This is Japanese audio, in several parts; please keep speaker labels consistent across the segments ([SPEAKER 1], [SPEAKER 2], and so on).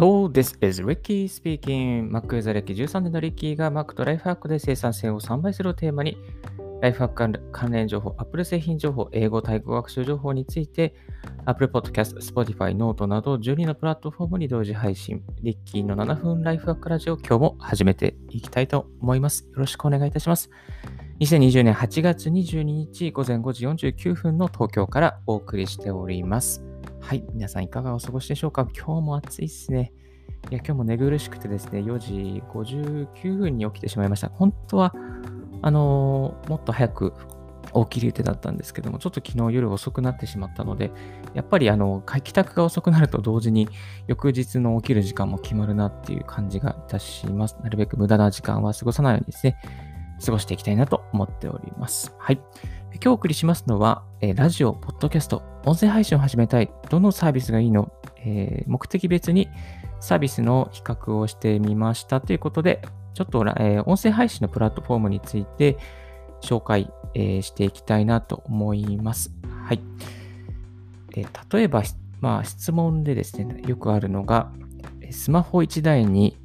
[SPEAKER 1] Hello, this is Ricky speaking. Mac ユーザー歴13年のリッキーが Mac とライフハックで生産性を3倍するをテーマに、ライフハック関連情報、Apple 製品情報、英語、対語学習情報について、Apple Podcast、Spotify、Note など12のプラットフォームに同時配信、リッキーの7分ライフハックラジオ、今日も始めていきたいと思います。よろしくお願いいたします。2020年8月22日午前5時49分の東京からお送りしております。はい、皆さんいかがお過ごしでしょうか？今日も暑いっすね。いや、今日も寝苦しくてですね、4時59分に起きてしまいました。本当は、あのー、もっと早く起きる予定だったんですけども、ちょっと昨日夜遅くなってしまったので、やっぱりあの、帰宅が遅くなると同時に翌日の起きる時間も決まるなっていう感じがいたします。なるべく無駄な時間は過ごさないようにですね、過ごしていきたいなと思っております。はい。今日お送りしますのは、えラジオ、ポッドキャスト、音声配信を始めたい。どのサービスがいいの、えー、目的別にサービスの比較をしてみましたということで、ちょっと、えー、音声配信のプラットフォームについて紹介、えー、していきたいなと思います。はい。え例えば、まあ、質問でですね、よくあるのが、スマホ1台に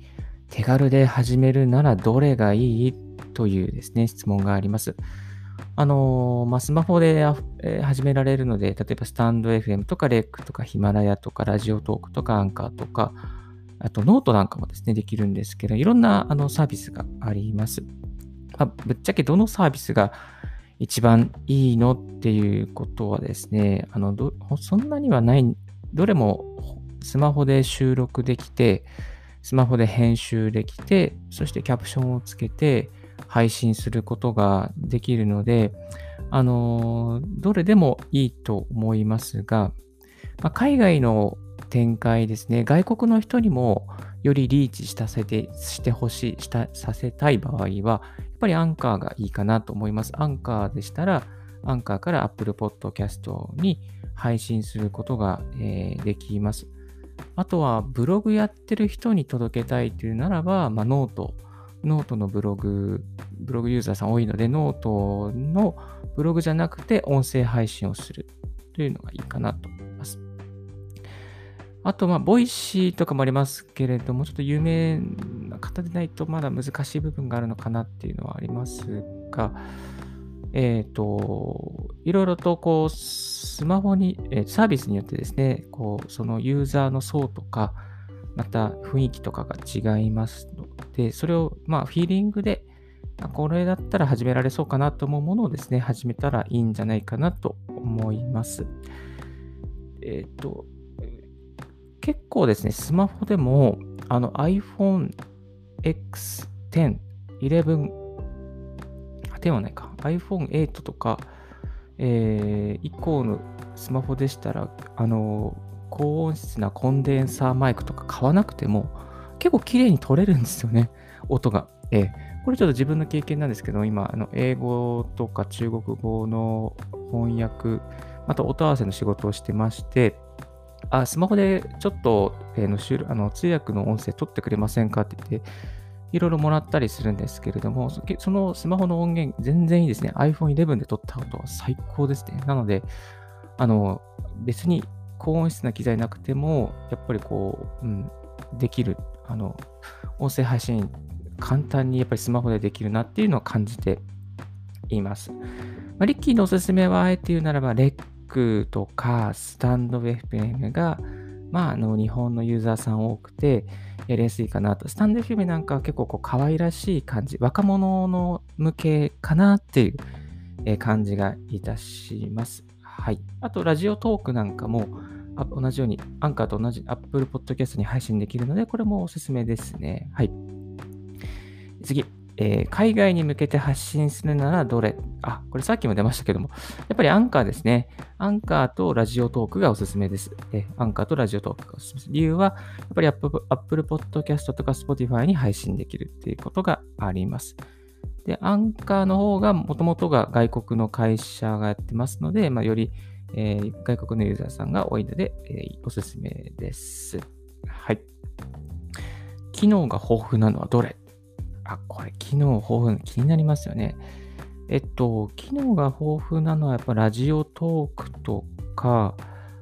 [SPEAKER 1] 手軽で始めるならどれがいいというですね、質問があります。あのー、まあ、スマホで、えー、始められるので、例えばスタンド FM とか REC とかヒマラヤとか Radiotalk とかアンカーとか、あとノートなんかもですね、できるんですけど、いろんなあのサービスがあります。まあ、ぶっちゃけどのサービスが一番いいのっていうことはですね、あのそんなにはない、どれもスマホで収録できて、スマホで編集できて、そしてキャプションをつけて、配信することができるので、あの、どれでもいいと思いますが、まあ、海外の展開ですね、外国の人にもよりリーチさせて、してほしい、したさせたい場合は、やっぱりアンカーがいいかなと思います。アンカーでしたら、アンカーから Apple Podcast に配信することが、えー、できます。あとは、ブログやってる人に届けたいというならば、まあ、 note note のブログ、ブログユーザーさん多いので、ノートのブログじゃなくて音声配信をするというのがいいかなと思います。あと、まあ、 Voicy とかもありますけれども、ちょっと有名な方でないとまだ難しい部分があるのかなっていうのはありますが、えっ、ー、と、いろいろとこう、スマホに、え、サービスによってですね、こう、そのユーザーの層とか、また雰囲気とかが違いますので、それをまあフィーリングで、これだったら始められそうかなと思うものをですね、始めたらいいんじゃないかなと思います。えっ、ー、と、結構ですね、スマホでもあの iPhone X10、11、10はないか、iPhone 8とか、えー、以降のスマホでしたら、あの、高音質なコンデンサーマイクとか買わなくても結構綺麗に撮れるんですよね、音が。えー、これちょっと自分の経験なんですけど、今、あの英語とか中国語の翻訳、また音合わせの仕事をしてまして、あスマホでちょっと、えー、のあの通訳の音声取ってくれませんかって言って、いろいろもらったりするんですけれども、そのスマホの音源、全然いいですね。iPhone 11で撮った音は最高ですね。なので、あの、別に高音質な機材なくても、やっぱりこう、うん、できる、あの、音声配信、簡単にやっぱりスマホでできるなっていうのを感じています。まあ、リッキーのおすすめは、あえて言うならば、レックとかスタンド FM が、まあ、あの日本のユーザーさん多くて、やりやすいかなと。スタンド FM なんかは結構こう可愛らしい感じ、若者の向けかなっていう感じがいたします。はい。あと、ラジオトークなんかも、同じように、アンカーと同じ Apple Podcast に配信できるので、これもおすすめですね。はい。次、えー、海外に向けて発信するならどれ？あ、これさっきも出ましたけども、やっぱりアンカーですね。アンカーとラジオトークがおすすめです。え、アンカーとラジオトークがおすすめです。理由は、やっぱり Apple, Apple Podcast とか Spotify に配信できるっていうことがあります。で、アンカーの方がもともとが外国の会社がやってますので、まあ、より、えー、外国のユーザーさんが多いので、えー、おすすめです。はい。機能が豊富なのはどれ？あ、これ、機能豊富、気になりますよね。えっと、機能が豊富なのはやっぱラジオトークとか、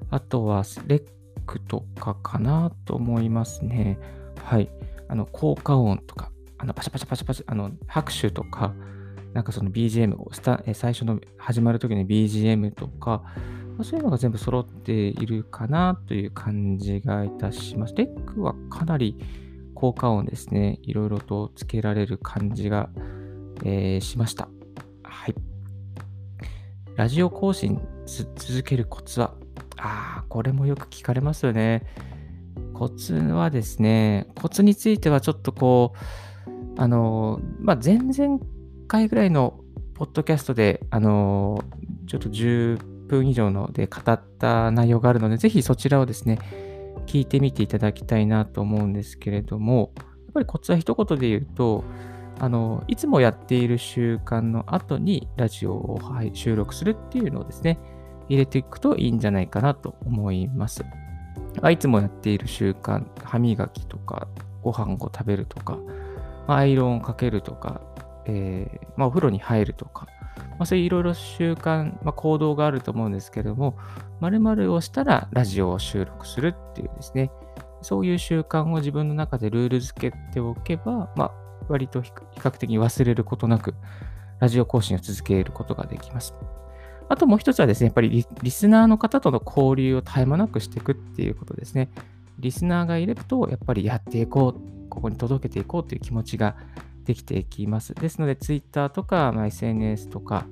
[SPEAKER 1] あとはレックとかかなと思いますね。はい。あの、効果音とか、あの、パシャパシャパシャパシャ、あの、拍手とか、なんかその BGM をスタ、最初の始まる時の BGM とか、そういうのが全部揃っているかなという感じがいたします。レックはかなり効果音ですね、いろいろとつけられる感じが、えー、しました。はい。ラジオ更新続けるコツは？ああ、これもよく聞かれますよね。コツはですね、コツについてはちょっとこう、あの、まあ、前々回ぐらいのポッドキャストで、あの、ちょっと10分以上ので語った内容があるので、ぜひそちらをですね、聞いてみていただきたいなと思うんですけれども、やっぱりコツは一言で言うと、あの、いつもやっている習慣の後にラジオを、はい、収録するっていうのをですね、入れていくといいんじゃないかなと思います。あ、いつもやっている習慣、歯磨きとか、ご飯を食べるとか、アイロンをかけるとか、えー、まあ、お風呂に入るとか、まあ、そういういろいろ習慣、まあ、行動があると思うんですけれども、〇〇をしたらラジオを収録するっていうですね、そういう習慣を自分の中でルール付けておけば、まあ、割と比較的忘れることなく、ラジオ更新を続けることができます。あともう一つはですね、やっぱりリスナーの方との交流を絶え間なくしていくっていうことですね。リスナーがいると、やっぱりやっていこう、ここに届けていこうという気持ちができていきます。ですので、Twitter とか、まあ、SNS とか、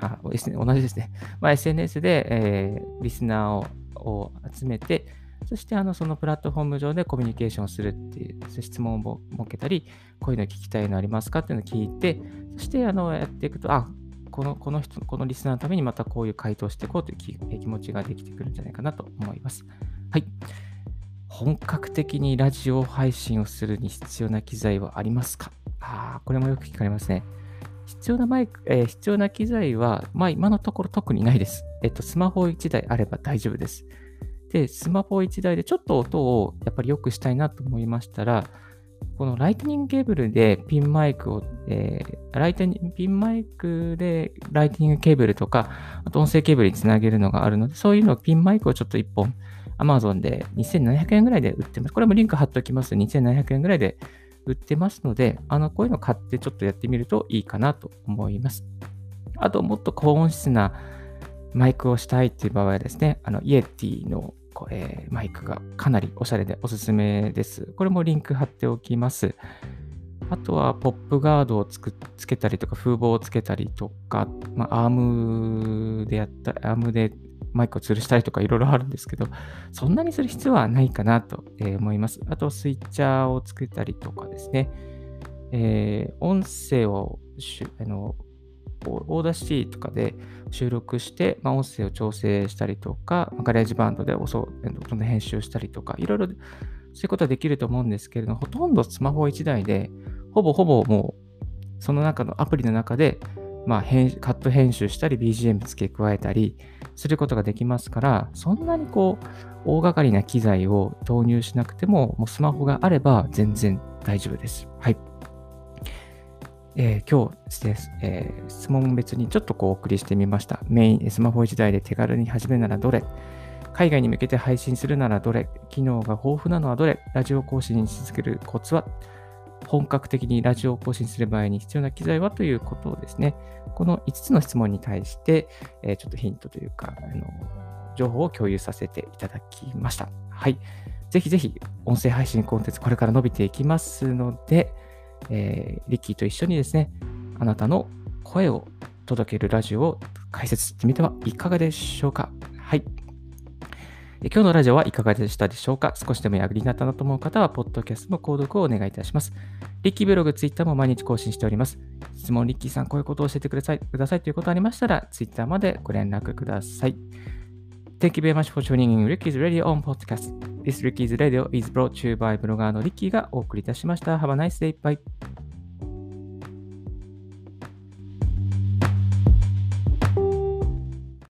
[SPEAKER 1] あ、同じですね。まあ、SNS で、えー、リスナーを集めて、そしてあのそのプラットフォーム上でコミュニケーションするっていう、質問を設けたり、こういうの聞きたいのありますかっていうのを聞いて、そしてあのやっていくと、あ、このこの人、このリスナーのためにまたこういう回答していこうという気持ちができてくるんじゃないかなと思います。はい。本格的にラジオ配信をするに必要な機材はありますか？ああ、これもよく聞かれますね。必要なマイク、えー、必要な機材は、まあ今のところ特にないです。えっと、スマホ1台あれば大丈夫です。で、スマホ1台でちょっと音をやっぱり良くしたいなと思いましたら、このライトニングケーブルでピンマイクを、えー、ライトニピンマイクでライトニングケーブルとか、あと音声ケーブルにつなげるのがあるので、そういうのをピンマイクをちょっと1本 Amazon で2700円ぐらいで売ってます。これもリンク貼っておきます。2700円ぐらいで売ってますので、あの、こういうの買ってちょっとやってみるといいかなと思います。あと、もっと高音質なマイクをしたいっていう場合はですね、あの、 Yeti のえー、マイクがかなりおしゃれでおすすめです。これもリンク貼っておきます。あとは、ポップガードをつくつけたりとか、風防をつけたりとか、まあ、アームでやった、アームでマイクを吊るしたりとかいろいろあるんですけど、そんなにする必要はないかなと思います。あと、スイッチャーをつけたりとかですね、えー、音声をあの Audacity とかで収録して、まあ、音声を調整したりとか、 GarageBand で音の編集したりとか、いろいろそういうことはできると思うんですけれども、ほとんどスマホ1台で、ほぼほぼもう、その中のアプリの中で、まあ、カット編集したり、BGM 付け加えたりすることができますから、そんなにこう、大掛かりな機材を導入しなくても、もうスマホがあれば全然大丈夫です。はい。えー、今日です、えー、質問別にちょっとこうお送りしてみました。メイン、スマホ1台で手軽に始めるならどれ海外に向けて配信するならどれ機能が豊富なのはどれラジオ更新し続けるコツは本格的にラジオを更新する場合に必要な機材はということをですね、この5つの質問に対して、えー、ちょっとヒントというか、あの情報を共有させていただきました。はい。ぜひぜひ、音声配信コンテンツこれから伸びていきますので、えー、リッキーと一緒にですね、あなたの声を届けるラジオを解説してみてはいかがでしょうか？はい。今日のラジオはいかがでしたでしょうか？少しでも役になったなと思う方は、ポッドキャストの購読をお願いいたします。リッキーブログ、ツイッターも毎日更新しております。質問、リッキーさん、こういうことを教えてくださいくださいということありましたら、ツイッターまでご連絡ください。Thank you very much for tuning in Ricky's Radio on Podcast. This Ricky's Radio is brought to you by ブロガーのリッキーがお送りいたしました。Have a nice day. Bye.